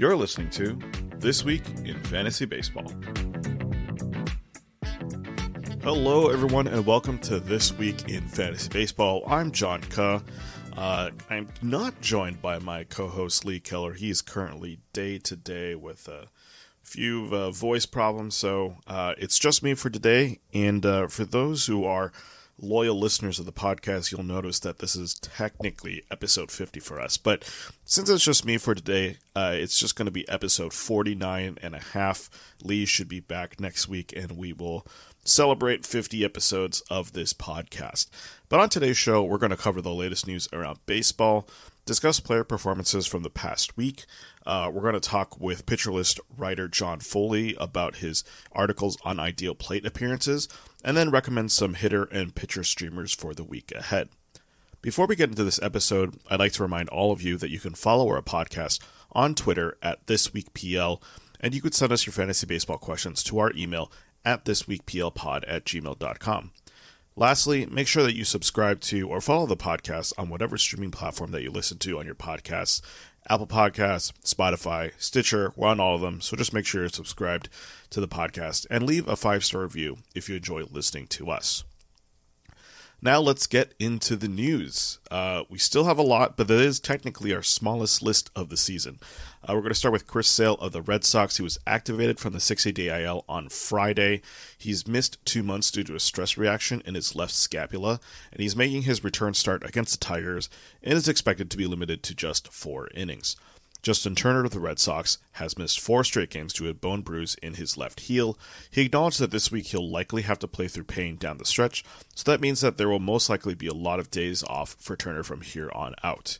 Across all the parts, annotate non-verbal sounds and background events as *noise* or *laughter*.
You're listening to This Week in Fantasy Baseball. Hello, everyone, and welcome to This Week in Fantasy Baseball. I'm John Ke. Uh, I'm not joined by my co host Lee Keller. He's currently day to day with a few uh, voice problems, so uh, it's just me for today. And uh, for those who are loyal listeners of the podcast, you'll notice that this is technically episode 50 for us. But since it's just me for today, uh, it's just going to be episode 49 and a half. Lee should be back next week, and we will celebrate 50 episodes of this podcast. But on today's show, we're going to cover the latest news around baseball, discuss player performances from the past week. Uh, we're going to talk with pitcher list writer John Foley about his articles on ideal plate appearances, and then recommend some hitter and pitcher streamers for the week ahead. Before we get into this episode, I'd like to remind all of you that you can follow our podcast on Twitter at ThisWeekPL, and you could send us your fantasy baseball questions to our email at thisweekplpod at gmail.com. Lastly, make sure that you subscribe to or follow the podcast on whatever streaming platform that you listen to on your podcasts Apple Podcasts, Spotify, Stitcher. We're on all of them. So just make sure you're subscribed to the podcast and leave a five star review if you enjoy listening to us. Now let's get into the news. Uh, we still have a lot, but that is technically our smallest list of the season. Uh, we're going to start with Chris Sale of the Red Sox. He was activated from the 6A DIL on Friday. He's missed two months due to a stress reaction in his left scapula, and he's making his return start against the Tigers and is expected to be limited to just four innings. Justin Turner of the Red Sox has missed four straight games due to a bone bruise in his left heel. He acknowledged that this week he'll likely have to play through pain down the stretch, so that means that there will most likely be a lot of days off for Turner from here on out.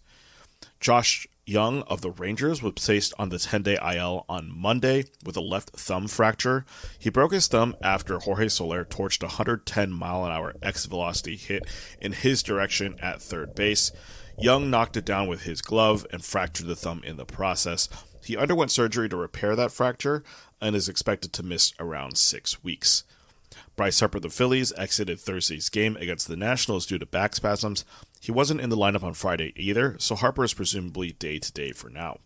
Josh Jung of the Rangers was placed on the 10 day IL on Monday with a left thumb fracture. He broke his thumb after Jorge Soler torched a 110 mile an hour X velocity hit in his direction at third base. Jung knocked it down with his glove and fractured the thumb in the process. He underwent surgery to repair that fracture and is expected to miss around six weeks. Bryce Harper of the Phillies exited Thursday's game against the Nationals due to back spasms. He wasn't in the lineup on Friday either, so Harper is presumably day to day for now.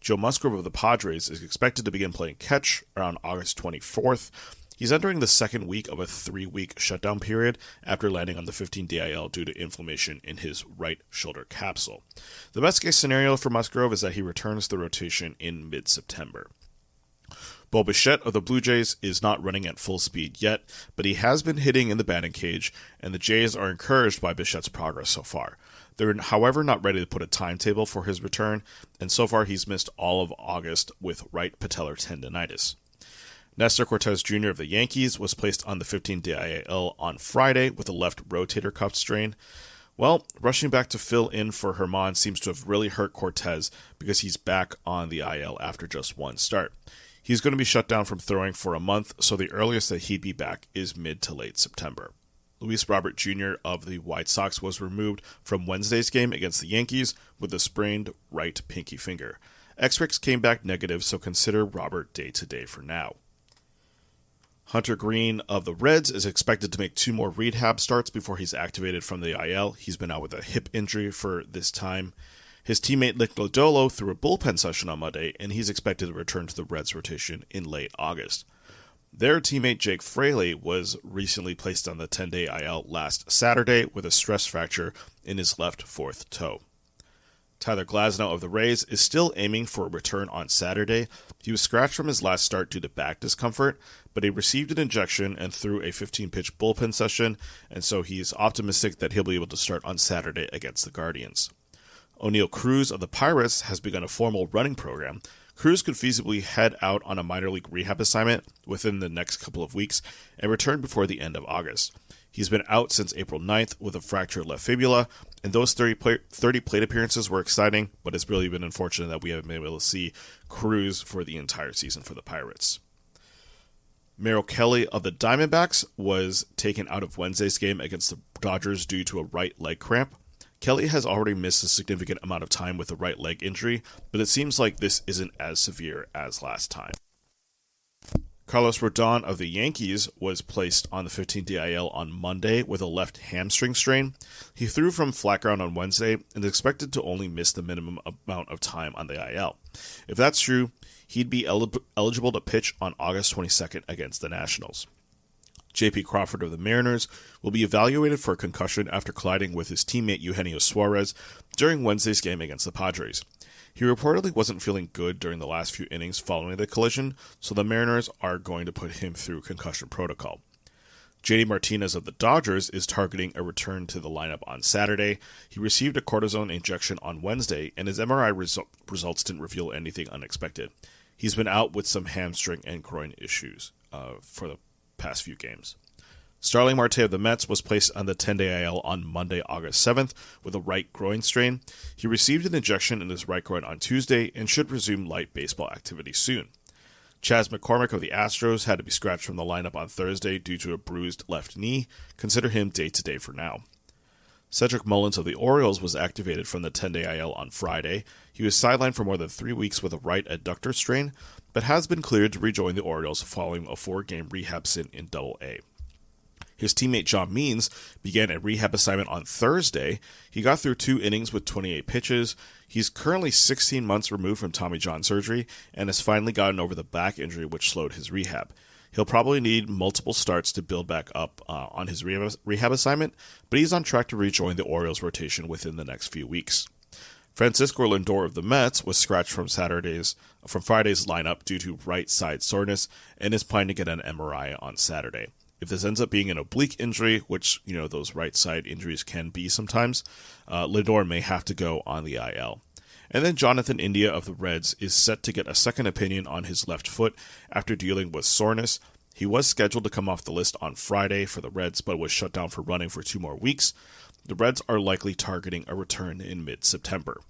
Joe Musgrove of the Padres is expected to begin playing catch around August 24th. He's entering the second week of a three week shutdown period after landing on the 15 DIL due to inflammation in his right shoulder capsule. The best case scenario for Musgrove is that he returns the rotation in mid September. Bo Bichette of the Blue Jays is not running at full speed yet, but he has been hitting in the batting cage, and the Jays are encouraged by Bichette's progress so far. They're, however, not ready to put a timetable for his return, and so far he's missed all of August with right patellar tendonitis. Nestor Cortes Jr. of the Yankees was placed on the 15 DIL on Friday with a left rotator cuff strain. Well, rushing back to fill in for Germán seems to have really hurt Cortes because he's back on the IL after just one start. He's going to be shut down from throwing for a month, so the earliest that he'd be back is mid to late September. Luis Robert Jr. of the White Sox was removed from Wednesday's game against the Yankees with a sprained right pinky finger. X rays came back negative, so consider Robert day to day for now. Hunter Greene of the Reds is expected to make two more rehab starts before he's activated from the IL. He's been out with a hip injury for this time. His teammate Nick Lodolo threw a bullpen session on Monday, and he's expected to return to the Reds rotation in late August. Their teammate Jake Fraley was recently placed on the 10 day IL last Saturday with a stress fracture in his left fourth toe. Tyler Glasnow of the Rays is still aiming for a return on Saturday. He was scratched from his last start due to back discomfort, but he received an injection and threw a 15 pitch bullpen session, and so he's optimistic that he'll be able to start on Saturday against the Guardians. Oneil Cruz of the Pirates has begun a formal running program. Cruz could feasibly head out on a minor league rehab assignment within the next couple of weeks and return before the end of August. He's been out since April 9th with a fractured left fibula, and those 30, play, 30 plate appearances were exciting, but it's really been unfortunate that we haven't been able to see Cruz for the entire season for the Pirates. Merrill Kelly of the Diamondbacks was taken out of Wednesday's game against the Dodgers due to a right leg cramp. Kelly has already missed a significant amount of time with a right leg injury, but it seems like this isn't as severe as last time. Carlos Rodon of the Yankees was placed on the 15 DIL on Monday with a left hamstring strain. He threw from flat ground on Wednesday and is expected to only miss the minimum amount of time on the IL. If that's true, he'd be el- eligible to pitch on August 22nd against the Nationals. JP Crawford of the Mariners will be evaluated for concussion after colliding with his teammate Eugenio Suarez during Wednesday's game against the Padres. He reportedly wasn't feeling good during the last few innings following the collision, so the Mariners are going to put him through concussion protocol. JD Martinez of the Dodgers is targeting a return to the lineup on Saturday. He received a cortisone injection on Wednesday, and his MRI resu- results didn't reveal anything unexpected. He's been out with some hamstring and groin issues uh, for the past few games. Starling Marte of the Mets was placed on the 10 day IL on Monday, August 7th, with a right groin strain. He received an injection in his right groin on Tuesday and should resume light baseball activity soon. Chas McCormick of the Astros had to be scratched from the lineup on Thursday due to a bruised left knee. Consider him day to day for now. Cedric Mullins of the Orioles was activated from the 10 day IL on Friday. He was sidelined for more than three weeks with a right adductor strain, but has been cleared to rejoin the Orioles following a four game rehab stint in Double A. His teammate John Means began a rehab assignment on Thursday. He got through two innings with 28 pitches. He's currently 16 months removed from Tommy John surgery and has finally gotten over the back injury which slowed his rehab. He'll probably need multiple starts to build back up uh, on his rehab assignment, but he's on track to rejoin the Orioles rotation within the next few weeks. Francisco Lindor of the Mets was scratched from Saturday's from Friday's lineup due to right side soreness and is planning to get an MRI on Saturday. If this ends up being an oblique injury, which you know those right side injuries can be sometimes, uh, Lindor may have to go on the IL. And then Jonathan India of the Reds is set to get a second opinion on his left foot after dealing with soreness. He was scheduled to come off the list on Friday for the Reds, but was shut down for running for two more weeks. The Reds are likely targeting a return in mid September.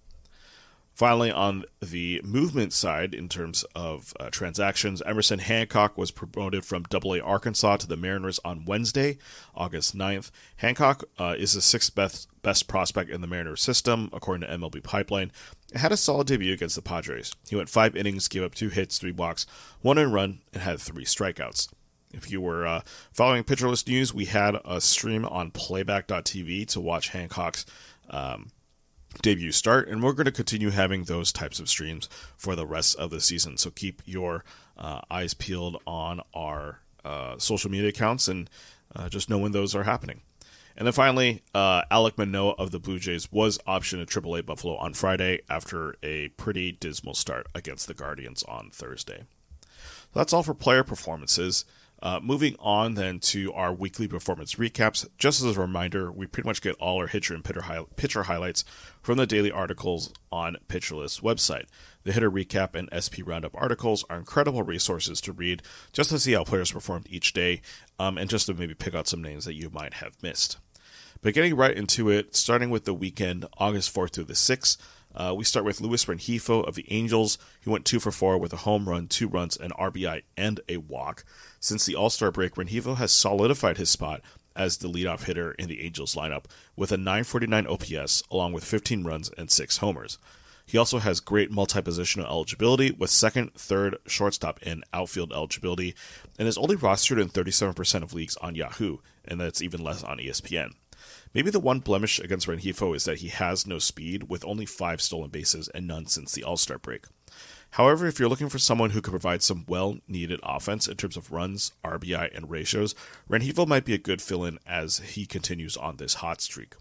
Finally, on the movement side, in terms of uh, transactions, Emerson Hancock was promoted from AA Arkansas to the Mariners on Wednesday, August 9th. Hancock uh, is the sixth best, best prospect in the Mariners system, according to MLB Pipeline. It had a solid debut against the Padres. He went five innings, gave up two hits, three walks, one in run, and had three strikeouts. If you were uh, following Pitcher List News, we had a stream on playback.tv to watch Hancock's um, debut start, and we're going to continue having those types of streams for the rest of the season. So keep your uh, eyes peeled on our uh, social media accounts and uh, just know when those are happening. And then finally, uh, Alek Manoah of the Blue Jays was optioned at AAA Buffalo on Friday after a pretty dismal start against the Guardians on Thursday. So that's all for player performances. Uh, moving on then to our weekly performance recaps. Just as a reminder, we pretty much get all our hitter and pitcher, hi- pitcher highlights from the daily articles on Pitcher List website. The hitter recap and SP roundup articles are incredible resources to read just to see how players performed each day um, and just to maybe pick out some names that you might have missed. But getting right into it, starting with the weekend, August 4th through the 6th, uh, we start with Luis Rengifo of the Angels. He went two for four with a home run, two runs, an RBI, and a walk. Since the All Star break, Rengifo has solidified his spot as the leadoff hitter in the Angels lineup with a 949 OPS along with 15 runs and six homers. He also has great multi positional eligibility with second, third, shortstop, and outfield eligibility, and is only rostered in 37% of leagues on Yahoo, and that's even less on ESPN. Maybe the one blemish against Rengifo is that he has no speed, with only five stolen bases and none since the All Star break. However, if you're looking for someone who could provide some well needed offense in terms of runs, RBI, and ratios, Rengifo might be a good fill in as he continues on this hot streak.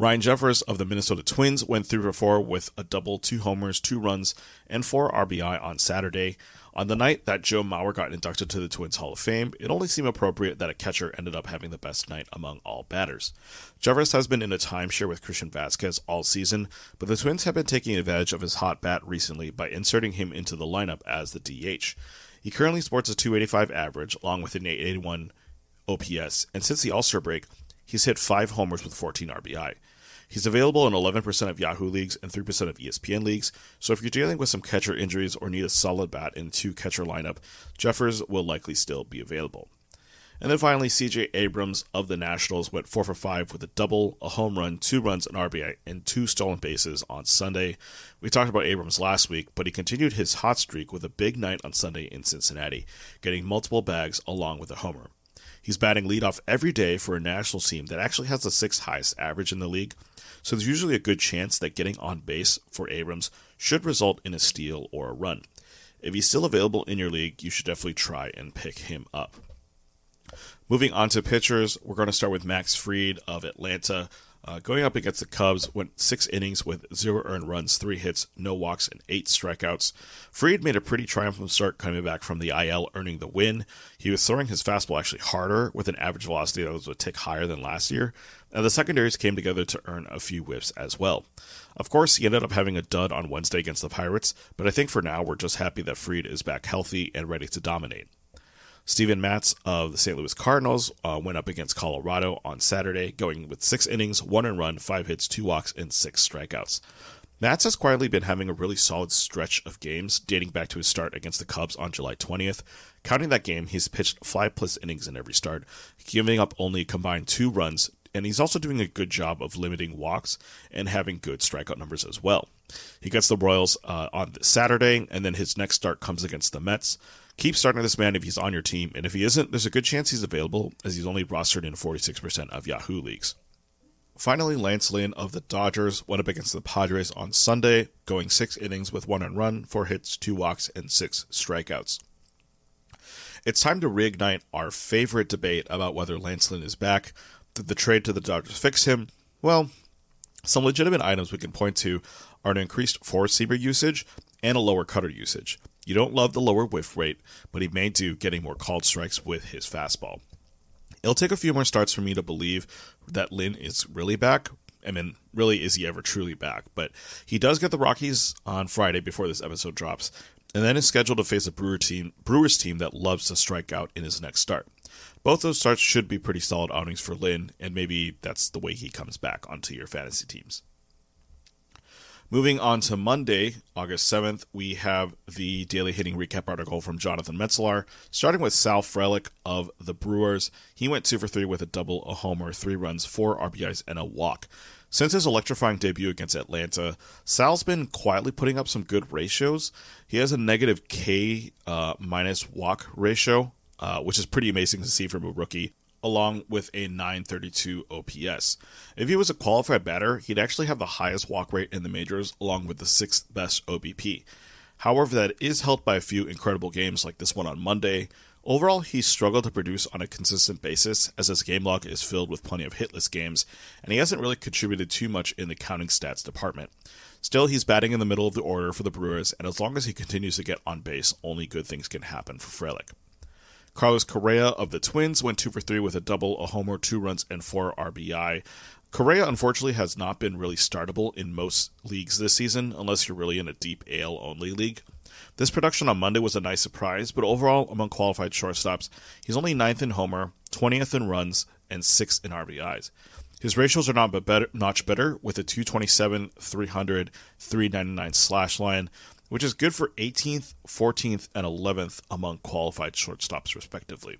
Ryan Jeffers of the Minnesota Twins went 3 for 4 with a double, two homers, two runs, and four RBI on Saturday. On the night that Joe Mauer got inducted to the Twins Hall of Fame, it only seemed appropriate that a catcher ended up having the best night among all batters. Jeffers has been in a timeshare with Christian Vázquez all season, but the Twins have been taking advantage of his hot bat recently by inserting him into the lineup as the DH. He currently sports a 285 average, along with an 881 OPS, and since the All Star break, he's hit five homers with 14 RBI. He's available in 11% of Yahoo leagues and 3% of ESPN leagues, so if you're dealing with some catcher injuries or need a solid bat in two catcher lineup, Jeffers will likely still be available. And then finally, CJ Abrams of the Nationals went 4 for 5 with a double, a home run, two runs, an RBI, and two stolen bases on Sunday. We talked about Abrams last week, but he continued his hot streak with a big night on Sunday in Cincinnati, getting multiple bags along with a homer. He's batting leadoff every day for a national team that actually has the sixth highest average in the league, so there's usually a good chance that getting on base for Abrams should result in a steal or a run. If he's still available in your league, you should definitely try and pick him up. Moving on to pitchers, we're going to start with Max Fried of Atlanta. Uh, going up against the Cubs, went six innings with zero earned runs, three hits, no walks, and eight strikeouts. Fried made a pretty triumphant start coming back from the IL, earning the win. He was throwing his fastball actually harder with an average velocity that was a tick higher than last year. And the secondaries came together to earn a few whiffs as well. Of course, he ended up having a dud on Wednesday against the Pirates, but I think for now we're just happy that Fried is back healthy and ready to dominate. Steven Matz of the St. Louis Cardinals uh, went up against Colorado on Saturday, going with six innings, one and run, five hits, two walks, and six strikeouts. Matz has quietly been having a really solid stretch of games dating back to his start against the Cubs on July 20th. Counting that game, he's pitched five plus innings in every start, giving up only combined two runs, and he's also doing a good job of limiting walks and having good strikeout numbers as well. He gets the Royals uh, on Saturday, and then his next start comes against the Mets. Keep starting this man if he's on your team, and if he isn't, there's a good chance he's available, as he's only rostered in 46% of Yahoo leagues. Finally, Lance Lynn of the Dodgers went up against the Padres on Sunday, going six innings with one run, four hits, two walks, and six strikeouts. It's time to reignite our favorite debate about whether Lance Lynn is back. Did the trade to the Dodgers fix him? Well, some legitimate items we can point to are an increased four seamer usage and a lower cutter usage. You don't love the lower whiff rate, but he may do getting more called strikes with his fastball. It'll take a few more starts for me to believe that Lynn is really back. I mean, really, is he ever truly back? But he does get the Rockies on Friday before this episode drops, and then is scheduled to face a Brewer team, Brewers team that loves to strike out in his next start. Both those starts should be pretty solid outings for Lynn, and maybe that's the way he comes back onto your fantasy teams. Moving on to Monday, August 7th, we have the daily hitting recap article from Jonathan Metzelaar, starting with Sal Frelick of the Brewers. He went 2 for 3 with a double, a homer, 3 runs, 4 RBIs, and a walk. Since his electrifying debut against Atlanta, Sal's been quietly putting up some good ratios. He has a negative K uh, minus walk ratio, uh, which is pretty amazing to see from a rookie along with a 932 OPS. If he was a qualified batter, he'd actually have the highest walk rate in the majors, along with the sixth best OBP. However, that is helped by a few incredible games like this one on Monday. Overall, he's struggled to produce on a consistent basis, as his game log is filled with plenty of hitless games, and he hasn't really contributed too much in the counting stats department. Still, he's batting in the middle of the order for the Brewers, and as long as he continues to get on base, only good things can happen for Frelick. Carlos Correa of the Twins went two for three with a double, a homer, two runs, and four RBI. Correa, unfortunately, has not been really startable in most leagues this season, unless you're really in a deep AL only league. This production on Monday was a nice surprise, but overall, among qualified shortstops, he's only ninth in homer, 20th in runs, and sixth in RBIs. His ratios are not but better, notch better, with a 227, 300, 399 slash line, which is good for 18th, 14th, and 11th among qualified shortstops, respectively.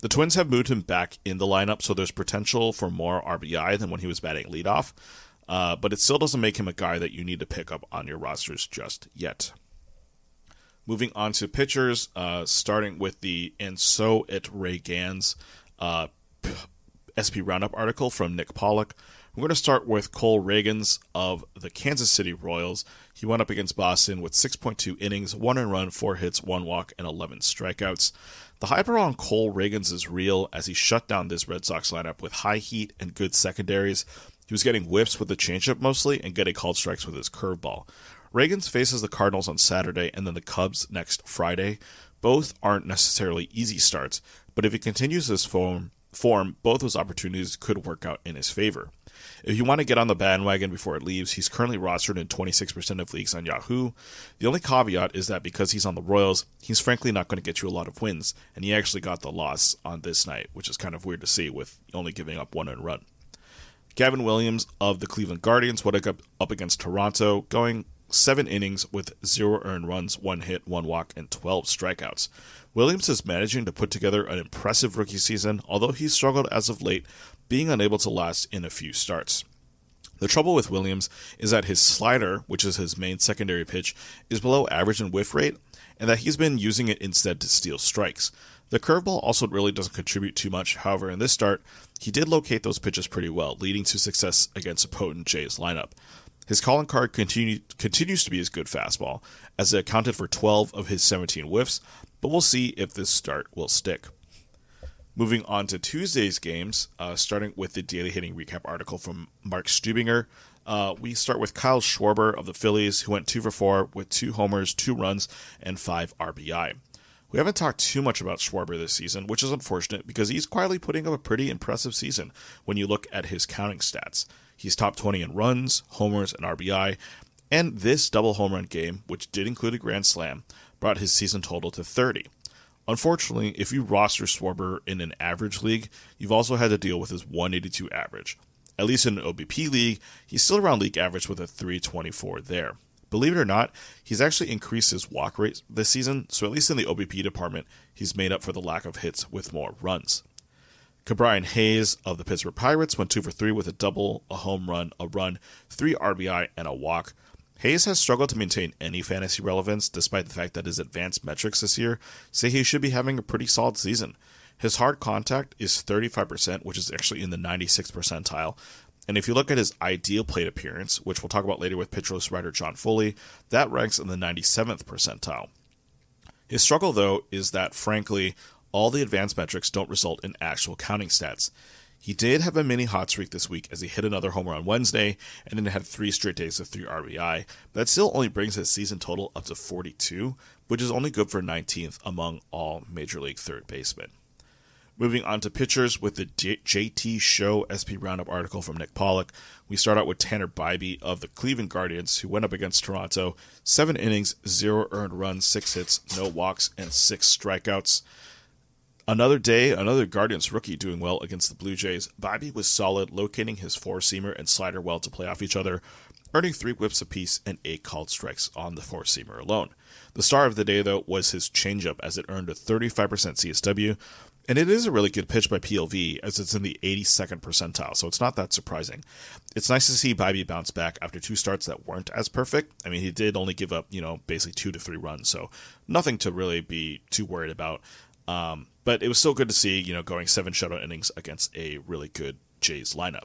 The Twins have moved him back in the lineup, so there's potential for more RBI than when he was batting leadoff, uh, but it still doesn't make him a guy that you need to pick up on your rosters just yet. Moving on to pitchers, uh, starting with the And So It Ragans uh, SP Roundup article from Nick Pollack. We're going to start with Cole Ragans of the Kansas City Royals. He went up against Boston with 6.2 innings, one and run, four hits, one walk, and 11 strikeouts. The hype around Cole Ragans is real as he shut down this Red Sox lineup with high heat and good secondaries. He was getting whiffs with the changeup mostly and getting called strikes with his curveball. Ragans faces the Cardinals on Saturday and then the Cubs next Friday. Both aren't necessarily easy starts, but if he continues this form, form both those opportunities could work out in his favor. If you want to get on the bandwagon before it leaves, he's currently rostered in 26% of leagues on Yahoo. The only caveat is that because he's on the Royals, he's frankly not going to get you a lot of wins, and he actually got the loss on this night, which is kind of weird to see with only giving up one earned run. Gavin Williams of the Cleveland Guardians went up, up against Toronto, going seven innings with zero earned runs, one hit, one walk, and 12 strikeouts. Williams is managing to put together an impressive rookie season, although he's struggled as of late, being unable to last in a few starts. The trouble with Williams is that his slider, which is his main secondary pitch, is below average in whiff rate, and that he's been using it instead to steal strikes. The curveball also really doesn't contribute too much. However, in this start, he did locate those pitches pretty well, leading to success against a potent Jays lineup. His calling card continue, continues to be his good fastball, as it accounted for 12 of his 17 whiffs, but we'll see if this start will stick. Moving on to Tuesday's games, uh, starting with the daily hitting recap article from Mark Stubinger. Uh, we start with Kyle Schwarber of the Phillies, who went two for four with two homers, two runs, and five RBI. We haven't talked too much about Schwarber this season, which is unfortunate because he's quietly putting up a pretty impressive season when you look at his counting stats. He's top 20 in runs, homers, and RBI, and this double home run game, which did include a grand slam, brought his season total to 30. Unfortunately, if you roster Schwarber in an average league, you've also had to deal with his 182 average. At least in an OBP league, he's still around league average with a 324 there. Believe it or not, he's actually increased his walk rate this season, so at least in the OBP department, he's made up for the lack of hits with more runs. Ke'Bryan Hayes of the Pittsburgh Pirates went 2 for 3 with a double, a home run, a run, 3 RBI, and a walk. Hayes has struggled to maintain any fantasy relevance despite the fact that his advanced metrics this year say he should be having a pretty solid season. His hard contact is 35%, which is actually in the 96th percentile. And if you look at his ideal plate appearance, which we'll talk about later with Pitcher List writer John Foley, that ranks in the 97th percentile. His struggle, though, is that, frankly, all the advanced metrics don't result in actual counting stats. He did have a mini hot streak this week as he hit another homer on Wednesday and then had three straight days of 3 RBI, but that still only brings his season total up to 42, which is only good for 19th among all Major League third basemen. Moving on to pitchers with the JT Show SP Roundup article from Nick Pollack, we start out with Tanner Bibee of the Cleveland Guardians, who went up against Toronto. Seven innings, zero earned runs, six hits, no walks, and six strikeouts. Another day, another Guardians rookie doing well against the Blue Jays. Bibee was solid, locating his four seamer and slider well to play off each other, earning three whiffs apiece and eight called strikes on the four seamer alone. The star of the day, though, was his changeup as it earned a 35% CSW, and it is a really good pitch by PLV as it's in the 82nd percentile, so it's not that surprising. It's nice to see Bibee bounce back after two starts that weren't as perfect. I mean, he did only give up, you know, basically two to three runs, so nothing to really be too worried about. Um, but it was still good to see, you know, going seven shutout innings against a really good Jays lineup.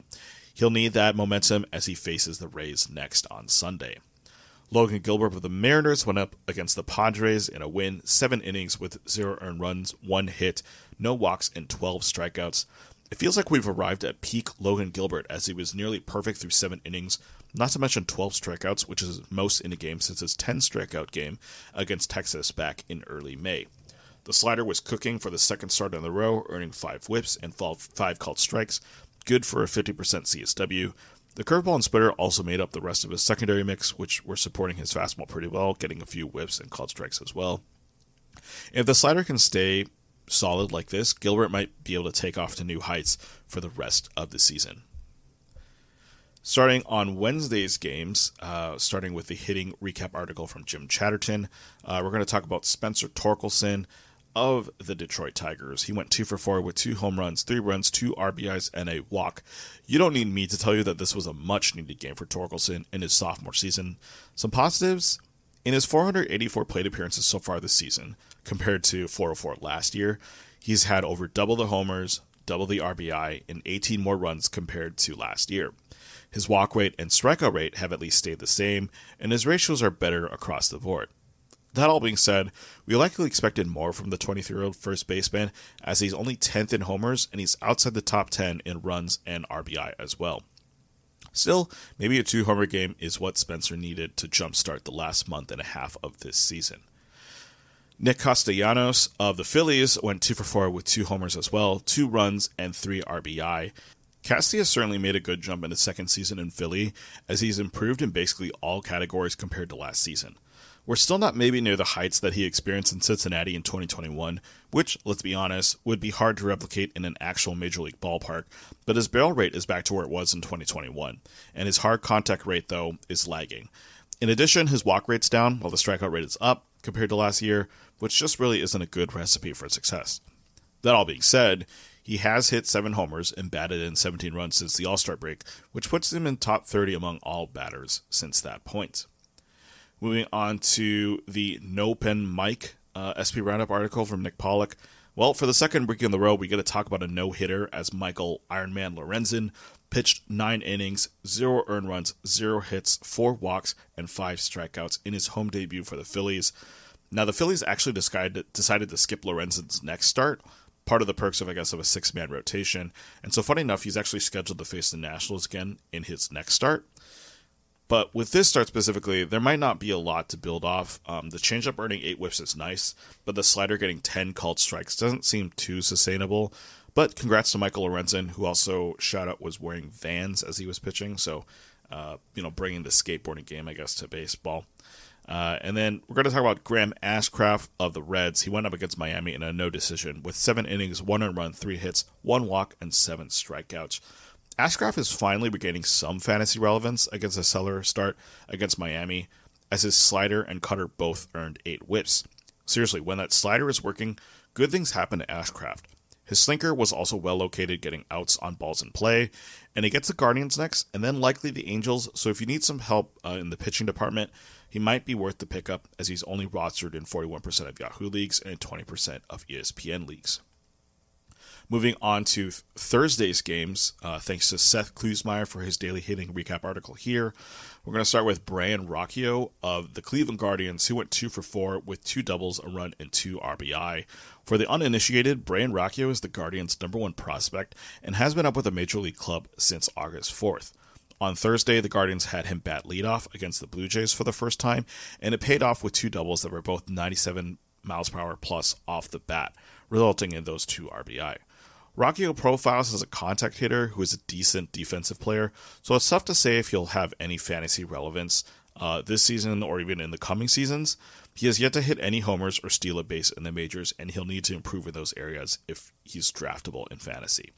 He'll need that momentum as he faces the Rays next on Sunday. Logan Gilbert of the Mariners went up against the Padres in a win, seven innings with zero earned runs, one hit, no walks, and 12 strikeouts. It feels like we've arrived at peak Logan Gilbert as he was nearly perfect through seven innings, not to mention 12 strikeouts, which is most in a game since his 10 strikeout game against Texas back in early May. The slider was cooking for the second start in a row, earning five whiffs and five called strikes, good for a 50% CSW. The curveball and splitter also made up the rest of his secondary mix, which were supporting his fastball pretty well, getting a few whiffs and called strikes as well. If the slider can stay solid like this, Gilbert might be able to take off to new heights for the rest of the season. Starting on Wednesday's games, uh, starting with the hitting recap article from Jim Chatterton, uh, we're going to talk about Spencer Torkelson, of the Detroit Tigers. He went two for four with two home runs, three runs, two RBIs, and a walk. You don't need me to tell you that this was a much needed game for Torkelson in his sophomore season. Some positives in his 484 plate appearances so far this season, compared to 404 last year, he's had over double the homers, double the RBI, and 18 more runs compared to last year. His walk rate and strikeout rate have at least stayed the same, and his ratios are better across the board. That all being said, we likely expected more from the 23 year old first baseman, as he's only 10th in homers and he's outside the top 10 in runs and RBI as well. Still, maybe a two homer game is what Spencer needed to jumpstart the last month and a half of this season. Nick Castellanos of the Phillies went 2 for 4 with two homers as well, two runs, and three RBI. Casty has certainly made a good jump in his second season in Philly, as he's improved in basically all categories compared to last season. We're still not maybe near the heights that he experienced in Cincinnati in 2021, which, let's be honest, would be hard to replicate in an actual Major League ballpark, but his barrel rate is back to where it was in 2021, and his hard contact rate, though, is lagging. In addition, his walk rate's down while the strikeout rate is up compared to last year, which just really isn't a good recipe for success. That all being said, he has hit seven homers and batted in 17 runs since the All Star break, which puts him in top 30 among all batters since that point. Moving on to the No Pen Mike uh, SP Roundup article from Nick Pollack. Well, for the second week in the row, we get to talk about a no hitter as Michael Ironman Lorenzen pitched nine innings, zero earned runs, zero hits, four walks, and five strikeouts in his home debut for the Phillies. Now, the Phillies actually decided decided to skip Lorenzen's next start, part of the perks of I guess of a six man rotation. And so, funny enough, he's actually scheduled to face the Nationals again in his next start. But with this start specifically, there might not be a lot to build off. Um, the changeup earning eight whiffs is nice, but the slider getting ten called strikes doesn't seem too sustainable. But congrats to Michael Lorenzen, who also shout out was wearing Vans as he was pitching. So, uh, you know, bringing the skateboarding game, I guess, to baseball. Uh, and then we're going to talk about Graham Ashcraft of the Reds. He went up against Miami in a no decision with seven innings, one run, three hits, one walk, and seven strikeouts. Ashcraft is finally regaining some fantasy relevance against a stellar start against Miami, as his slider and cutter both earned eight whiffs. Seriously, when that slider is working, good things happen to Ashcraft. His slinker was also well located, getting outs on balls in play, and he gets the Guardians next, and then likely the Angels. So if you need some help uh, in the pitching department, he might be worth the pickup as he's only rostered in 41% of Yahoo leagues and 20% of ESPN leagues. Moving on to Thursday's games, uh, thanks to Seth Klusmeyer for his daily hitting recap article here. We're going to start with Brayan Rocchio of the Cleveland Guardians, who went two for four with two doubles, a run, and two RBI. For the uninitiated, Brayan Rocchio is the Guardians' number one prospect and has been up with a major league club since August 4th. On Thursday, the Guardians had him bat leadoff against the Blue Jays for the first time, and it paid off with two doubles that were both 97 miles per hour plus off the bat, resulting in those two RBI. Rocchio profiles as a contact hitter who is a decent defensive player, so it's tough to say if he'll have any fantasy relevance uh, this season or even in the coming seasons. He has yet to hit any homers or steal a base in the majors, and he'll need to improve in those areas if he's draftable in fantasy.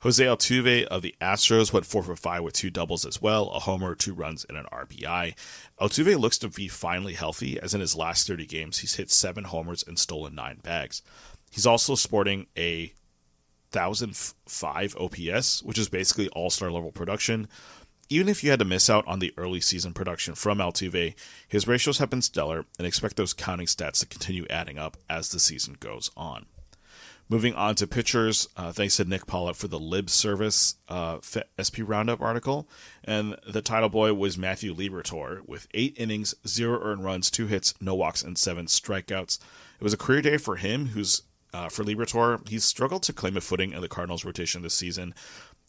Jose Altuve of the Astros went 4 for 5 with two doubles as well, a homer, two runs, and an RBI. Altuve looks to be finally healthy, as in his last 30 games, he's hit seven homers and stolen nine bags. He's also sporting a 1005 OPS, which is basically all star level production. Even if you had to miss out on the early season production from Altuve, his ratios have been stellar and expect those counting stats to continue adding up as the season goes on. Moving on to pitchers, uh, thanks to Nick Pollack for the Lib Service uh, SP Roundup article. And the title boy was Matthew Liberatore with eight innings, zero earned runs, two hits, no walks, and seven strikeouts. It was a career day for him, who's uh, for Liberatore, he's struggled to claim a footing in the Cardinals' rotation this season,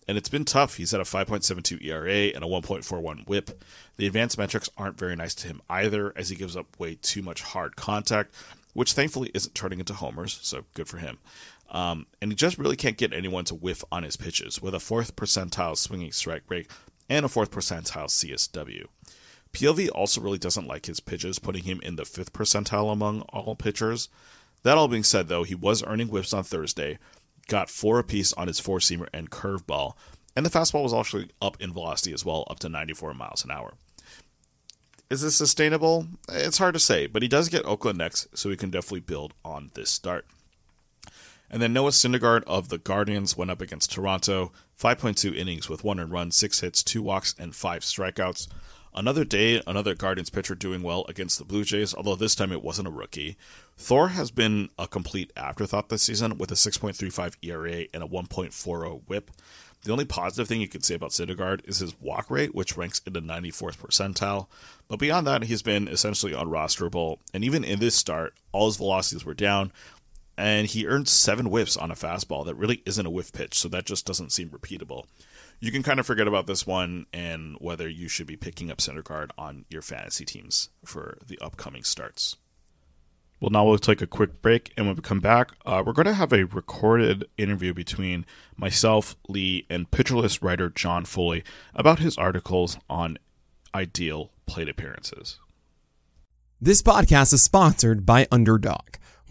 and it's been tough. He's at a 5.72 ERA and a 1.41 WHIP. The advanced metrics aren't very nice to him either, as he gives up way too much hard contact, which thankfully isn't turning into homers, so good for him. Um, and he just really can't get anyone to whiff on his pitches, with a fourth percentile swinging strike rate and a fourth percentile CSW. PLV also really doesn't like his pitches, putting him in the fifth percentile among all pitchers. That all being said, though, he was earning whiffs on Thursday, got four apiece on his four seamer and curveball, and the fastball was actually up in velocity as well, up to 94 miles an hour. Is this sustainable? It's hard to say, but he does get Oakland next, so he can definitely build on this start. And then Noah Syndergaard of the Guardians went up against Toronto, 5.2 innings with one run, six hits, two walks, and five strikeouts. Another day, another Guardians pitcher doing well against the Blue Jays, although this time it wasn't a rookie. Thor has been a complete afterthought this season with a 6.35 ERA and a 1.40 whip. The only positive thing you could say about Syndergaard is his walk rate, which ranks in the 94th percentile. But beyond that, he's been essentially unrosterable. And even in this start, all his velocities were down, and he earned seven whiffs on a fastball that really isn't a whiff pitch, so that just doesn't seem repeatable you can kind of forget about this one and whether you should be picking up Syndergaard on your fantasy teams for the upcoming starts. Well, now we'll take a quick break, and when we come back, uh, we're going to have a recorded interview between myself, Lee, and Pitcher List writer John Foley about his articles on ideal plate appearances. This podcast is sponsored by Underdog.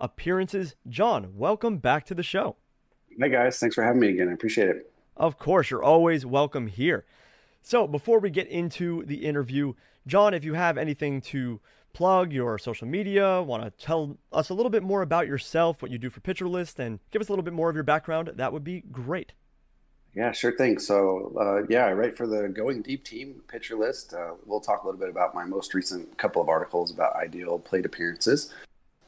appearances. John, welcome back to the show. Hey guys, thanks for having me again. I appreciate it. Of course, you're always welcome here. So, before we get into the interview, John, if you have anything to plug, your social media, want to tell us a little bit more about yourself, what you do for Pitcher List, and give us a little bit more of your background, that would be great. Yeah, sure thing. So, uh, yeah, I write for the Going Deep team Pitcher List. Uh, we'll talk a little bit about my most recent couple of articles about ideal plate appearances.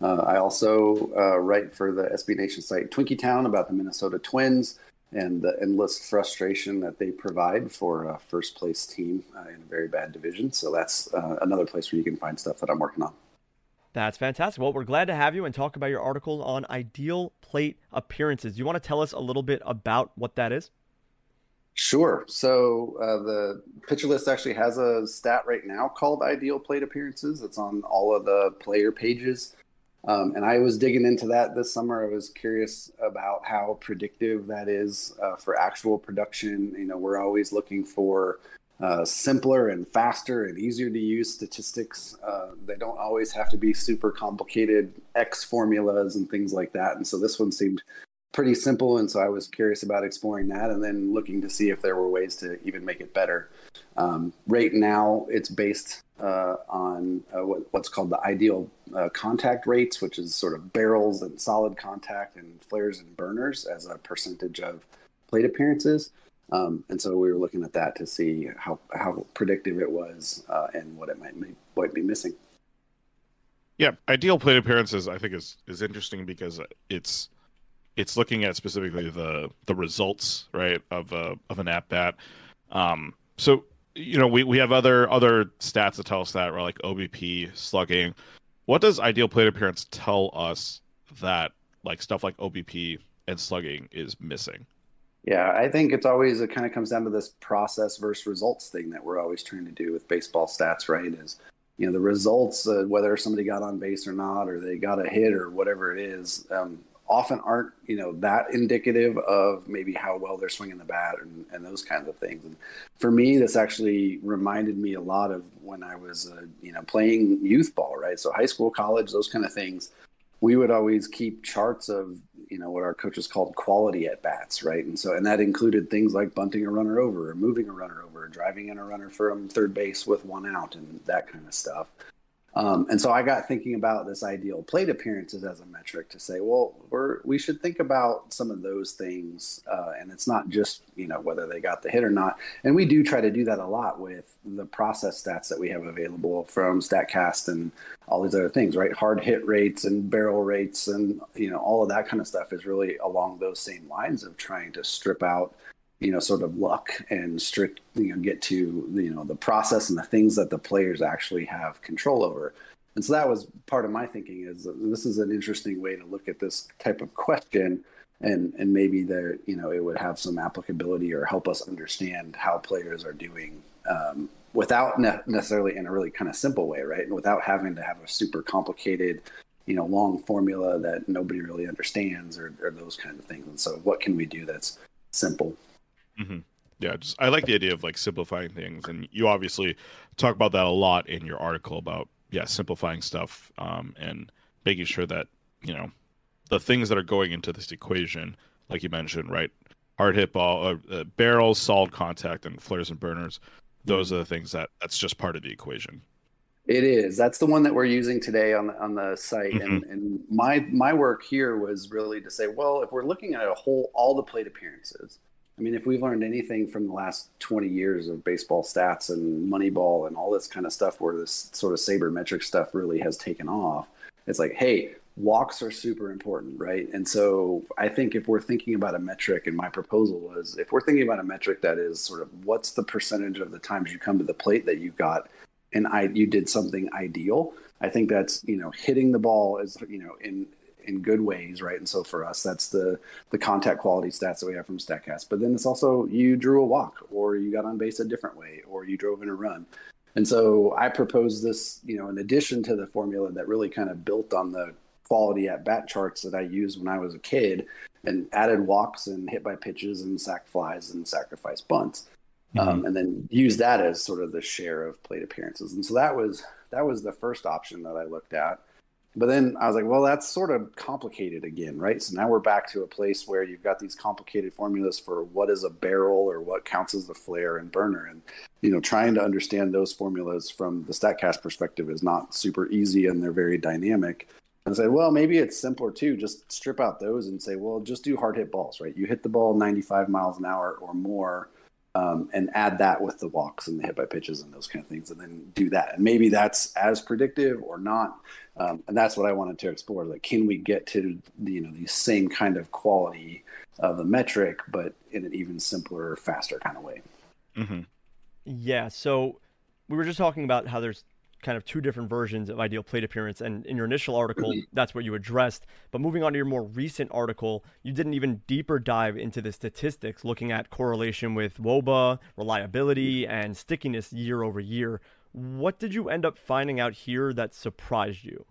Uh, I also uh, write for the SB Nation site Twinkie Town about the Minnesota Twins and the endless frustration that they provide for a first place team uh, in a very bad division. So that's uh, another place where you can find stuff that I'm working on. That's fantastic. Well, we're glad to have you and talk about your article on ideal plate appearances. Do you want to tell us a little bit about what that is? Sure. So uh, the pitcher list actually has a stat right now called ideal plate appearances. It's on all of the player pages. Um, and I was digging into that this summer. I was curious about how predictive that is uh, for actual production. You know, we're always looking for uh, simpler and faster and easier to use statistics. Uh, they don't always have to be super complicated X formulas and things like that. And so this one seemed pretty simple. And so I was curious about exploring that and then looking to see if there were ways to even make it better. Um, right now, it's based uh, on uh, what, what's called the ideal uh, contact rates, which is sort of barrels and solid contact and flares and burners as a percentage of plate appearances. Um, and so we were looking at that to see how, how predictive it was uh, and what it might, might be missing. Yeah, ideal plate appearances I think is is interesting because it's it's looking at specifically the the results right of a of an at bat. Um, so you know we, we have other other stats that tell us that, right? Like OBP, slugging. What does ideal plate appearance tell us that like stuff like OBP and slugging is missing? Yeah, I think it's always it kind of comes down to this process versus results thing that we're always trying to do with baseball stats, right? Is you know the results, uh, whether somebody got on base or not, or they got a hit or whatever it is. Um, often aren't you know that indicative of maybe how well they're swinging the bat and, and those kinds of things. And for me, this actually reminded me a lot of when I was uh, you know playing youth ball, right? So high school, college, those kind of things. We would always keep charts of you know what our coaches called quality at bats, right? And so and that included things like bunting a runner over, or moving a runner over, or driving in a runner from third base with one out, and that kind of stuff. Um, and so I got thinking about this ideal plate appearances as a metric to say, well, we're we should think about some of those things, uh, and it's not just you know whether they got the hit or not. And we do try to do that a lot with the process stats that we have available from Statcast and all these other things, right? Hard hit rates and barrel rates, and you know all of that kind of stuff is really along those same lines of trying to strip out you know sort of luck and strict you know get to you know the process and the things that the players actually have control over. And so that was part of my thinking is this is an interesting way to look at this type of question and and maybe there you know it would have some applicability or help us understand how players are doing um, without ne- necessarily in a really kind of simple way right? And without having to have a super complicated you know long formula that nobody really understands or, or those kinds of things. And so what can we do that's simple Mm-hmm. Yeah, just I like the idea of like simplifying things, and you obviously talk about that a lot in your article about yeah simplifying stuff um, and making sure that you know the things that are going into this equation, like you mentioned, right, hard hit ball, uh, uh, barrels, solid contact, and flares and burners. Those mm-hmm. are the things that that's just part of the equation. It is. That's the one that we're using today on the, on the site. Mm-hmm. And, and my my work here was really to say, well, if we're looking at a whole all the plate appearances, I mean, if we've learned anything from the last 20 years of baseball stats and Moneyball and all this kind of stuff, where this sort of sabermetric stuff really has taken off, it's like, hey, walks are super important, right? And so I think if we're thinking about a metric, and my proposal was if we're thinking about a metric that is sort of what's the percentage of the times you come to the plate that you got and I you did something ideal. I think that's you know hitting the ball is you know in in good ways, right? And so for us, that's the the contact quality stats that we have from Statcast. But then it's also you drew a walk, or you got on base a different way, or you drove in a run. And so I proposed this, you know, in addition to the formula that really kind of built on the quality at bat charts that I used when I was a kid, and added walks and hit by pitches and sac flies and sacrifice bunts mm-hmm. um, and then use that as sort of the share of plate appearances. And so that was that was the first option that I looked at. But then I was like, well, that's sort of complicated again, right? So now we're back to a place where you've got these complicated formulas for what is a barrel or what counts as a flare and burner. And, you know, trying to understand those formulas from the StatCast perspective is not super easy and they're very dynamic. And I said, well, maybe it's simpler too. Just strip out those and say, well, just do hard hit balls, right? You hit the ball 95 miles an hour or more um, and add that with the walks and the hit by pitches and those kind of things, and then do that. And maybe that's as predictive or not. Um, and that's what I wanted to explore. Like, can we get to you know the same kind of quality of the metric, but in an even simpler, faster kind of way? Mm-hmm. Yeah. So we were just talking about how there's kind of two different versions of ideal plate appearance. And in your initial article, *clears throat* that's what you addressed. But moving on to your more recent article, you did an even deeper dive into the statistics, looking at correlation with WOBA, reliability, mm-hmm. and stickiness year over year. What did you end up finding out here that surprised you?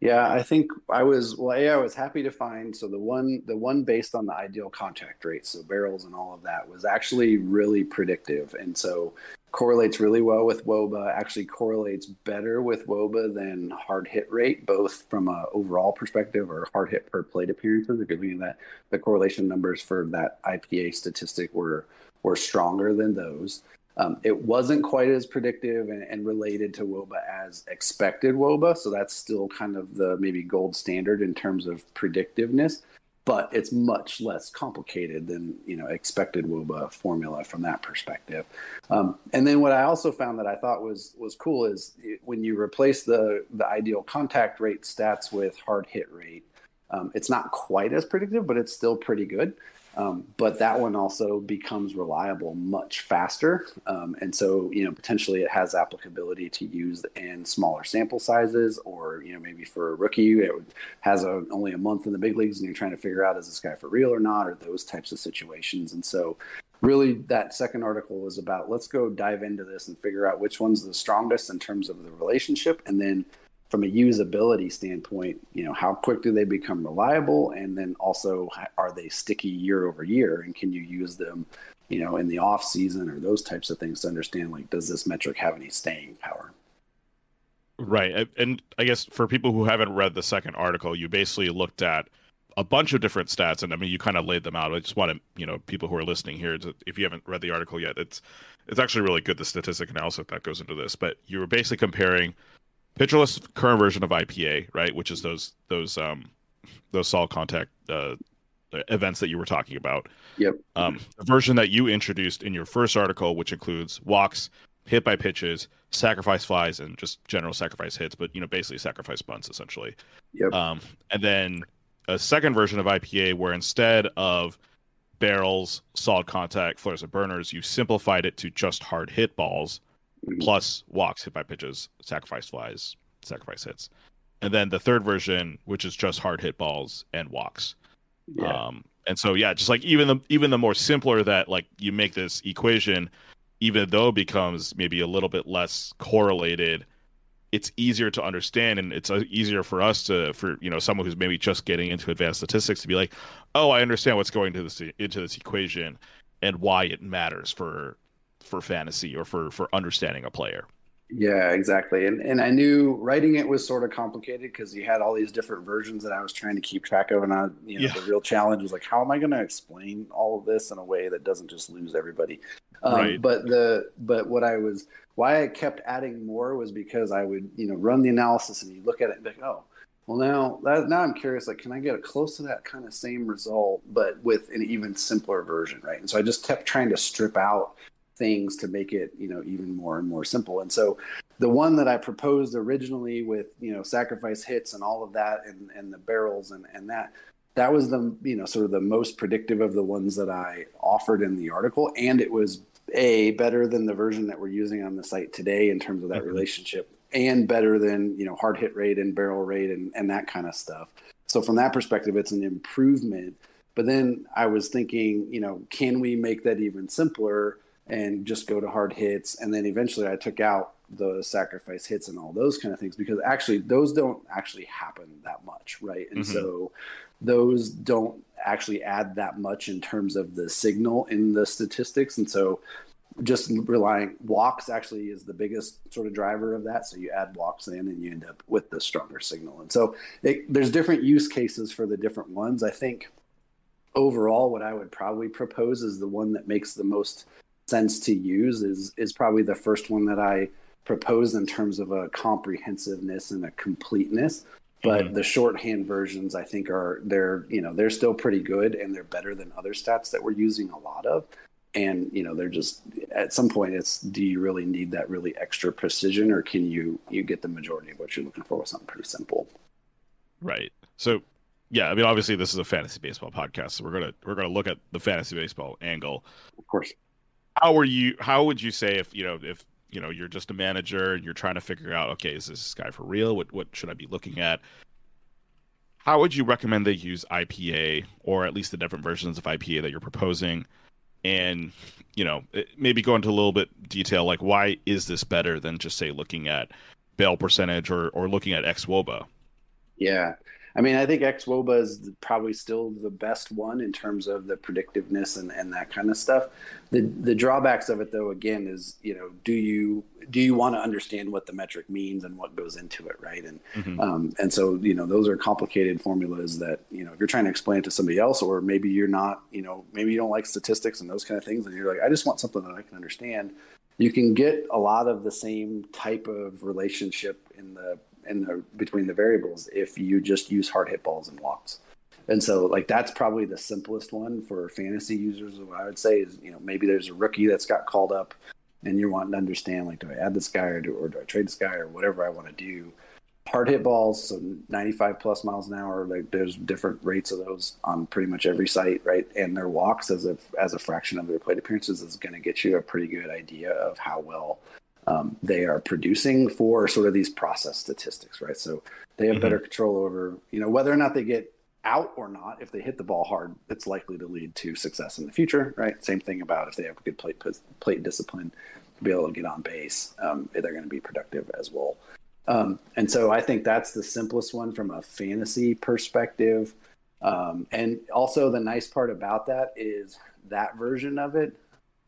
Yeah, I think I was well. A, I was happy to find so the one the one based on the ideal contact rate, so barrels and all of that, was actually really predictive, and so correlates really well with WOBA. Actually, correlates better with WOBA than hard hit rate, both from a overall perspective or hard hit per plate appearances. You're looking at that, the correlation numbers for that IPA statistic were were stronger than those. Um, it wasn't quite as predictive and, and, related to WOBA as expected WOBA, so that's still kind of the maybe gold standard in terms of predictiveness, but it's much less complicated than you know expected WOBA formula from that perspective. Um, and then what I also found that I thought was was cool is when you replace the the ideal contact rate stats with hard hit rate, um, it's not quite as predictive, but it's still pretty good. Um, but that one also becomes reliable much faster. Um, and so, you know, potentially it has applicability to use in smaller sample sizes, or, you know, maybe for a rookie, it has a, only a month in the big leagues and you're trying to figure out is this guy for real or not, or those types of situations. And so, really, that second article was about let's go dive into this and figure out which one's the strongest in terms of the relationship. And then from a usability standpoint, you know, how quick do they become reliable? And then also, are they sticky year over year? And can you use them, you know, in the off season or those types of things to understand, like, does this metric have any staying power? Right. And I guess for people who haven't read the second article, you basically looked at a bunch of different stats and i mean you kind of laid them out i just want to you know people who are listening here to, if you haven't read the article yet it's it's actually really good the statistic analysis that goes into this but you were basically comparing Pitcher List's current version of IPA, right? Which is those those um those solid contact uh, events that you were talking about. Yep. Um, the version that you introduced in your first article, which includes walks, hit by pitches, sacrifice flies, and just general sacrifice hits, but you know basically sacrifice bunts essentially. Yep. Um, and then a second version of IPA where instead of barrels, solid contact, flares, and burners, you simplified it to just hard hit balls plus walks, hit by pitches, sacrifice flies, sacrifice hits. And then the third version, which is just hard hit balls and walks. Yeah. Um, and so yeah, just like even the even the more simpler that like you make this equation, even though it becomes maybe a little bit less correlated, it's easier to understand and it's uh, easier for us to for you know someone who's maybe just getting into advanced statistics to be like, oh, I understand what's going to this into this equation and why it matters for for fantasy or for for understanding a player. Yeah, exactly. And and I knew writing it was sort of complicated because you had all these different versions that I was trying to keep track of, and I, you know, yeah. the real challenge was like, how am I going to explain all of this in a way that doesn't just lose everybody? Um, right. But the but what I was why I kept adding more was because I would you know run the analysis and you look at it and be like, oh, well now that now I'm curious, like, can I get close to that kind of same result, but with an even simpler version, right? And so I just kept trying to strip out things to make it you know even more and more simple. And so the one that i proposed originally with you know sacrifice hits and all of that and and the barrels and and that that was the you know sort of the most predictive of the ones that i offered in the article. And it was a better than the version that we're using on the site today in terms of that mm-hmm. relationship and better than you know hard hit rate and barrel rate and, and that kind of stuff. So from that perspective it's an improvement. But then i was thinking you know can we make that even simpler and just go to hard hits. And then eventually I took out the sacrifice hits and all those kind of things because actually those don't actually happen that much, right? And mm-hmm. so those don't actually add that much in terms of the signal in the statistics. And so just relying walks actually is the biggest sort of driver of that. So you add walks in and you end up with the stronger signal. And so it, there's different use cases for the different ones. I think overall, what I would probably propose is the one that makes the most sense to use is is probably the first one that I propose in terms of a comprehensiveness and a completeness. But mm-hmm. the shorthand versions, I think, are they're you know they're still pretty good and they're better than other stats that we're using a lot of. And you know they're just at some point it's do you really need that really extra precision or can you you get the majority of what you're looking for with something pretty simple? Right. So yeah, I mean obviously this is a fantasy baseball podcast, so we're gonna we're gonna look at the fantasy baseball angle. Of course how are you how would you say if you know if you know you're just a manager and you're trying to figure out okay is this guy for real? What what should i be looking at? How would you recommend they use ipa or at least the different versions of ipa that you're proposing? And you know maybe go into a little bit detail like why is this better than just say looking at bail percentage or or looking at xwOBA yeah I mean, I think xwOBA is probably still the best one in terms of the predictiveness and, and that kind of stuff. The the drawbacks of it, though, again, is you know, do you do you want to understand what the metric means and what goes into it, right? And mm-hmm. um, and so you know, those are complicated formulas that you know, if you're trying to explain it to somebody else, or maybe you're not, you know, maybe you don't like statistics and those kind of things, and you're like, I just want something that I can understand. You can get a lot of the same type of relationship in the in the between the variables if you just use hard hit balls and walks. And so like that's probably the simplest one for fantasy users. What I would say is, you know, maybe there's a rookie that's got called up and you're wanting to understand like do I add this guy or do or do I trade this guy or whatever I want to do. Hard hit balls, so 95 plus miles an hour. Like there's different rates of those on pretty much every site, right? And their walks as a as a fraction of their plate appearances is going to get you a pretty good idea of how well um, they are producing for sort of these process statistics, right? So they have mm-hmm. better control over, you know, whether or not they get out or not. If they hit the ball hard, it's likely to lead to success in the future, right? Same thing about if they have good plate plate discipline to be able to get on base, um, they're going to be productive as well. Um, and so I think that's the simplest one from a fantasy perspective. Um, and also the nice part about that is that version of it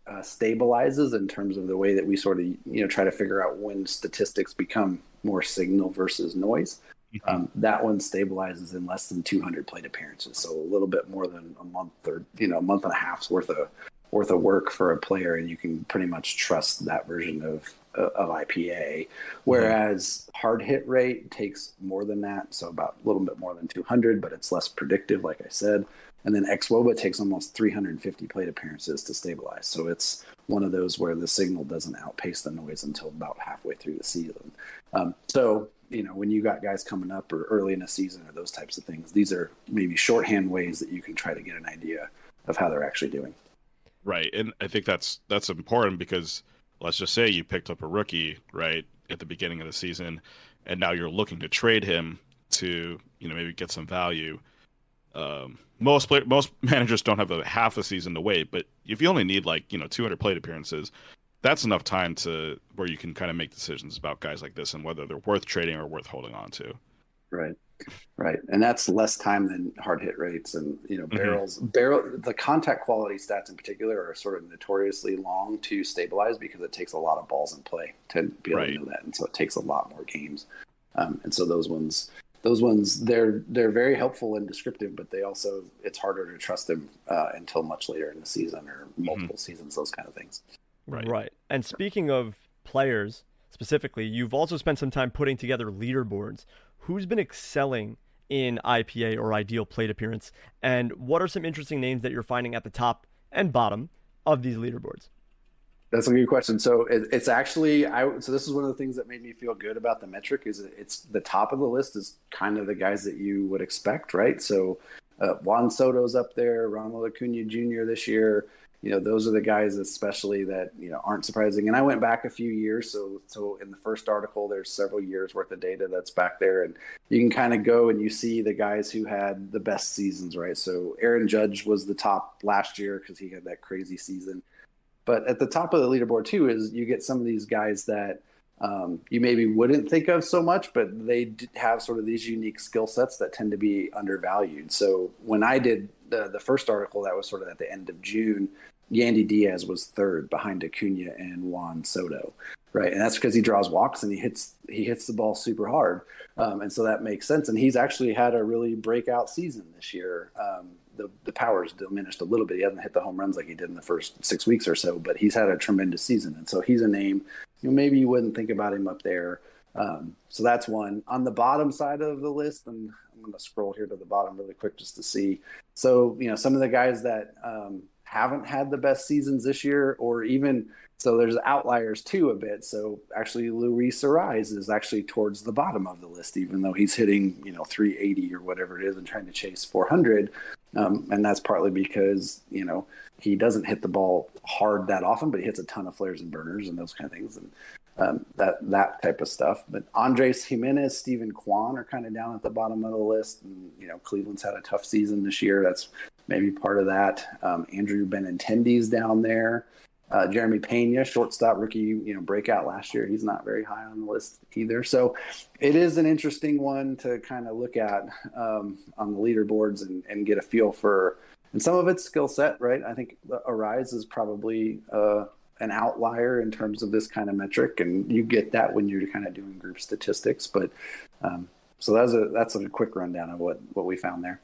uh, stabilizes in terms of the way that we sort of you know try to figure out when statistics become more signal versus noise. Mm-hmm. Um, that one stabilizes in less than 200 plate appearances, so a little bit more than a month or you know a month and a half's worth of worth of work for a player, and you can pretty much trust that version of uh, of IPA. Whereas mm-hmm. hard hit rate takes more than that, so about a little bit more than 200, but it's less predictive, like I said. And then xwOBA takes almost 350 plate appearances to stabilize. So it's one of those where the signal doesn't outpace the noise until about halfway through the season. Um, so, you know, when you got guys coming up or early in a season or those types of things, these are maybe shorthand ways that you can try to get an idea of how they're actually doing. Right. And I think that's that's important because let's just say you picked up a rookie, right, at the beginning of the season and now you're looking to trade him to, you know, maybe get some value um, most play, most *laughs* managers don't have a half a season to wait, but if you only need like you know 200 plate appearances, that's enough time to where you can kind of make decisions about guys like this and whether they're worth trading or worth holding on to. Right. Right. And that's less time than hard hit rates and, you know, Mhm. barrels, barrel, the contact quality stats in particular are sort of notoriously long to stabilize because it takes a lot of balls in play to be able Right. to know that. And so it takes a lot more games. Um, and so those ones, those ones, they're, they're very helpful and descriptive, but they also, it's harder to trust them uh, until much later in the season or multiple seasons, those kind of things. Right. Right. And speaking of players specifically, you've also spent some time putting together leaderboards. Who's been excelling in IPA or ideal plate appearance? And what are some interesting names that you're finding at the top and bottom of these leaderboards? That's a good question. So it, it's actually I. So this is one of the things that made me feel good about the metric is it's the top of the list is kind of the guys that you would expect, right? So uh, Juan Soto's up there, Ronald Acuna Jr. this year. You know, those are the guys especially that you know aren't surprising. And I went back a few years, so so in the first article, there's several years worth of data that's back there, and you can kind of go and you see the guys who had the best seasons, right? So Aaron Judge was the top last year because he had that crazy season. But at the top of the leaderboard too is you get some of these guys that um, you maybe wouldn't think of so much, but they have sort of these unique skill sets that tend to be undervalued. So when I did the the first article, that was sort of at the end of June. Yandy Diaz was third behind Acuna and Juan Soto, right? And that's because he draws walks and he hits he hits the ball super hard, um, and so that makes sense. And he's actually had a really breakout season this year. Um, the the power's diminished a little bit. He hasn't hit the home runs like he did in the first six weeks or so, but he's had a tremendous season, and so he's a name. You know, maybe you wouldn't think about him up there. Um, so that's one. On the bottom side of the list, and I'm going to scroll here to the bottom really quick just to see. So you know, some of the guys that um, haven't had the best seasons this year, or even so, there's outliers too a bit. So actually, Luis Arraez is actually towards the bottom of the list, even though he's hitting you know 380 or whatever it is and trying to chase 400. Um, and that's partly because you know he doesn't hit the ball hard that often, but he hits a ton of flares and burners and those kind of things, and um, that that type of stuff. But Andres Gimenez, Steven Kwan are kind of down at the bottom of the list, and you know Cleveland's had a tough season this year. That's maybe part of that. Um, Andrew Benintendi's down there. Uh, Jeremy Pena, shortstop rookie, you know, breakout last year. He's not very high on the list either. So it is an interesting one to kind of look at um, on the leaderboards and, and get a feel for. And some of it's skill set, right? I think Arraez is probably uh, an outlier in terms of this kind of metric, and you get that when you're kind of doing group statistics. But um, so that's a that's a quick rundown of what what we found there.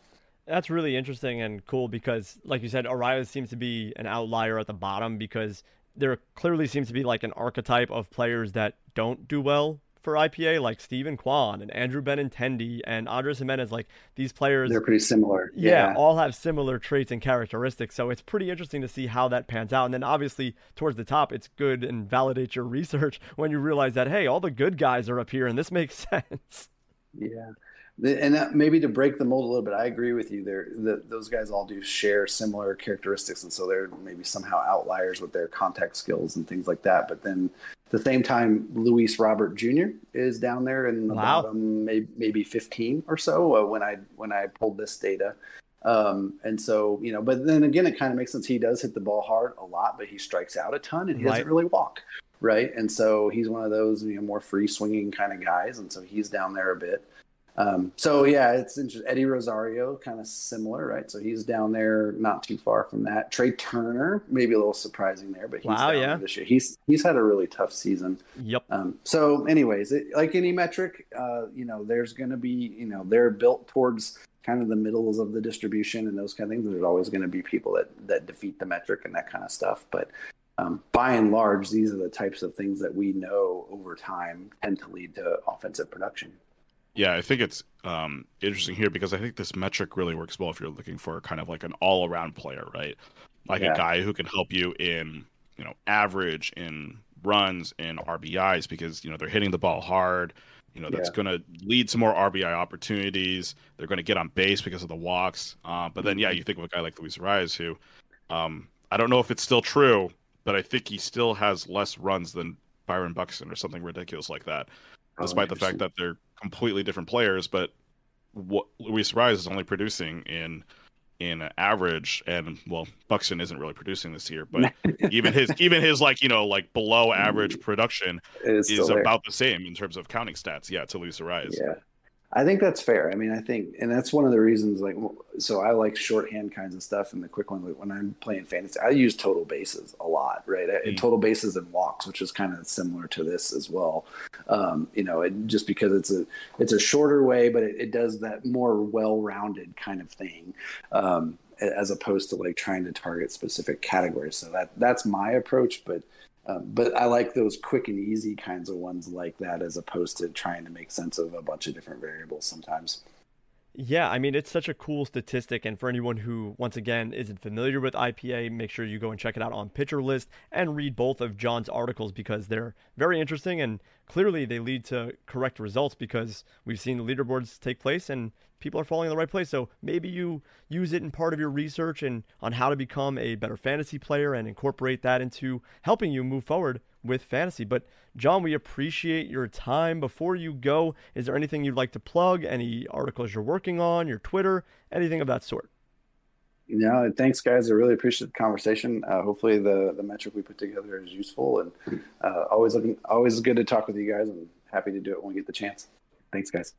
That's really interesting and cool because, like you said, Arraez seems to be an outlier at the bottom because there clearly seems to be like an archetype of players that don't do well for IPA, like Steven Kwan and Andrew Benintendi and Andres Gimenez. Like these players, they're pretty similar. Yeah, yeah, all have similar traits and characteristics. So it's pretty interesting to see how that pans out. And then obviously towards the top, it's good and validates your *laughs* research when you realize that hey, all the good guys are up here, and this makes *laughs* sense. Yeah and that, maybe to break the mold a little bit, I agree with you. There, the, those guys all do share similar characteristics, and so they're maybe somehow outliers with their contact skills and things like that. But then, at the same time, Luis Robert Jr. is down there in the wow. bottom, maybe, maybe 15 or so uh, when I when I pulled this data. Um, and so, you know, but then again, it kind of makes sense. He does hit the ball hard a lot, but he strikes out a ton, and he Right. doesn't really walk, right? And so he's one of those you know more free swinging kind of guys, and so he's down there a bit. Um, so yeah, it's interesting. Eddie Rosario, kind of similar, right? So he's down there, not too far from that. Trea Turner, maybe a little surprising there, but he's Wow, down yeah. this year. He's he's had a really tough season. Yep. Um, so, anyways, it, like any metric, uh, you know, there's going to be, you know, they're built towards kind of the middles of the distribution and those kind of things. There's always going to be people that that defeat the metric and that kind of stuff, but. Um, by and large, these are the types of things that we know over time tend to lead to offensive production. Yeah, I think it's um, interesting here because I think this metric really works well if you're looking for kind of like an all-around player, right? Like Yeah. a guy who can help you in, you know, average, in runs, in RBIs because you know they're hitting the ball hard. You know that's Yeah. going to lead to more RBI opportunities. They're going to get on base because of the walks. Uh, but then, Mm-hmm. yeah, you think of a guy like Luis Arraez, who um, I don't know if it's still true, but I think he still has less runs than Byron Buxton or something ridiculous like that Oh, despite the fact that they're completely different players. But what Luis Arraez is only producing in in average, and well, Buxton isn't really producing this year, but *laughs* even his even his like you know like below average mm. production It is is about the same in terms of counting stats. Yeah, to Luis Arraez. Yeah. I think that's fair. I mean, I think, and that's one of the reasons. Like, so I like shorthand kinds of stuff, and the quick one. When I'm playing fantasy, I use total bases a lot, right? Mm. Total bases and walks, which is kind of similar to this as well. Um, you know, it, just because it's a it's a shorter way, but it, it does that more well-rounded kind of thing. Um, as opposed to like trying to target specific categories. So that that's my approach, but um, but I like those quick and easy kinds of ones like that as opposed to trying to make sense of a bunch of different variables sometimes. Yeah, I mean, it's such a cool statistic. And for anyone who, once again, isn't familiar with IPA, make sure you go and check it out on Pitcher List and read both of John's articles because they're very interesting and clearly they lead to correct results because we've seen the leaderboards take place and people are falling in the right place. So maybe you use it in part of your research and on how to become a better fantasy player and incorporate that into helping you move forward with fantasy. But John, we appreciate your time. Before you go, is there anything you'd like to plug? Any articles you're working on, your Twitter, anything of that sort? No, thanks, guys. I really appreciate the conversation. Uh, hopefully, the the metric we put together is useful, and uh, always looking, always good to talk with you guys. I'm happy to do it when we get the chance. Thanks, guys.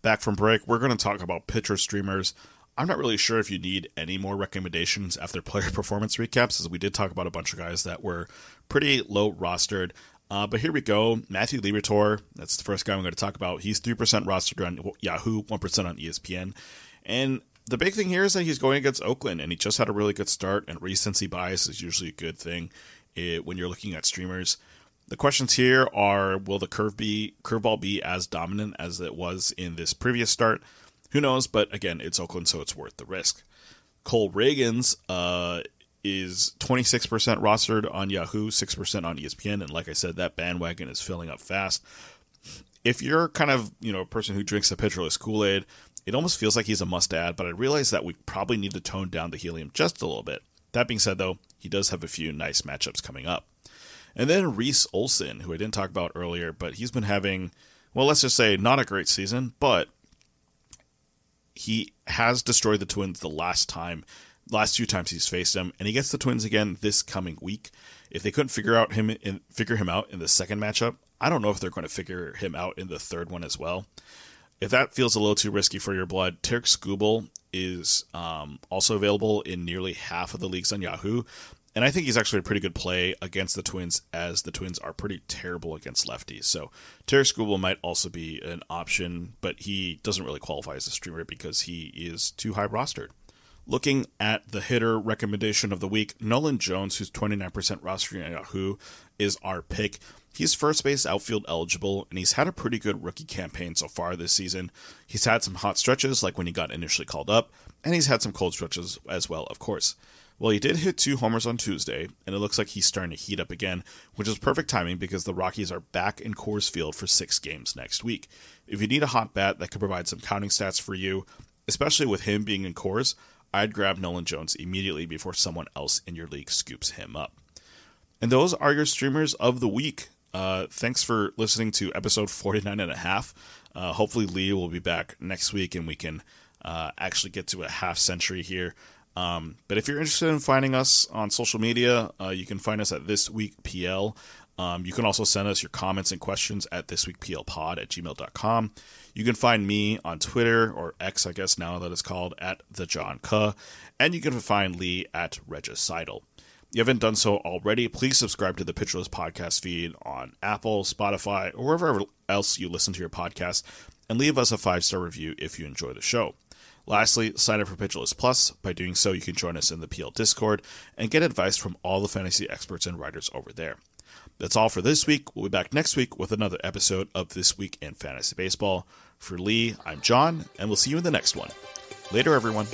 Back from break, we're going to talk about pitcher streamers. I'm not really sure if you need any more recommendations after player *laughs* performance recaps, as we did talk about a bunch of guys that were pretty low rostered. Uh, but here we go. Matthew Liberatore, that's the first guy I'm going to talk about. He's 3% rostered on Yahoo, 1% on ESPN. And the big thing here is that he's going against Oakland, and he just had a really good start, and recency bias is usually a good thing it, eh, when you're looking at streamers. The questions here are: Will the curve be curveball be as dominant as it was in this previous start? Who knows? But again, it's Oakland, so it's worth the risk. Cole Ragans uh, is 26% rostered on Yahoo, 6% on ESPN, and like I said, that bandwagon is filling up fast. If you're kind of you know a person who drinks the Pitcher List Kool Aid, it almost feels like he's a must add. But I realize that we probably need to tone down the helium just a little bit. That being said, though, he does have a few nice matchups coming up. And then Reese Olson, who I didn't talk about earlier, but he's been having, well, let's just say not a great season, but he has destroyed the Twins the last time, last few times he's faced them, and he gets the Twins again this coming week. If they couldn't figure out him in, figure him out in the second matchup, I don't know if they're going to figure him out in the third one as well. If that feels a little too risky for your blood, Tarik Skubal is um, also available in nearly half of the leagues on Yahoo. And I think he's actually a pretty good play against the Twins, as the Twins are pretty terrible against lefties. So Tarik Skubal might also be an option, but he doesn't really qualify as a streamer because he is too high rostered. Looking at the hitter recommendation of the week, Nolan Jones, who's 29% rostered on Yahoo, is our pick. He's first base outfield eligible, and he's had a pretty good rookie campaign so far this season. He's had some hot stretches, like when he got initially called up, and he's had some cold stretches as well, of course. Well, he did hit two homers on Tuesday, and it looks like he's starting to heat up again, which is perfect timing because the Rockies are back in Coors Field for six games next week. If you need a hot bat that could provide some counting stats for you, especially with him being in Coors, I'd grab Nolan Jones immediately before someone else in your league scoops him up. And those are your streamers of the week. Uh, thanks for listening to episode 49 and a half. Uh, hopefully, Lee will be back next week and we can uh, actually get to a half century here. Um, but if you're interested in finding us on social media, uh, you can find us at This Week PL. Um, you can also send us your comments and questions at thisweekplpod at gmail.com. You can find me on Twitter, or X, I guess now that it's called, at the John Ke. And you can find Lee at Regicidal. If you haven't done so already, please subscribe to the Pitcher List podcast feed on Apple, Spotify, or wherever else you listen to your podcast, and leave us a five star review if you enjoy the show. Lastly, sign up for Pitcher List Plus. By doing so, you can join us in the PL Discord and get advice from all the fantasy experts and writers over there. That's all for this week. We'll be back next week with another episode of This Week in Fantasy Baseball. For Lee, I'm John, and we'll see you in the next one. Later, everyone.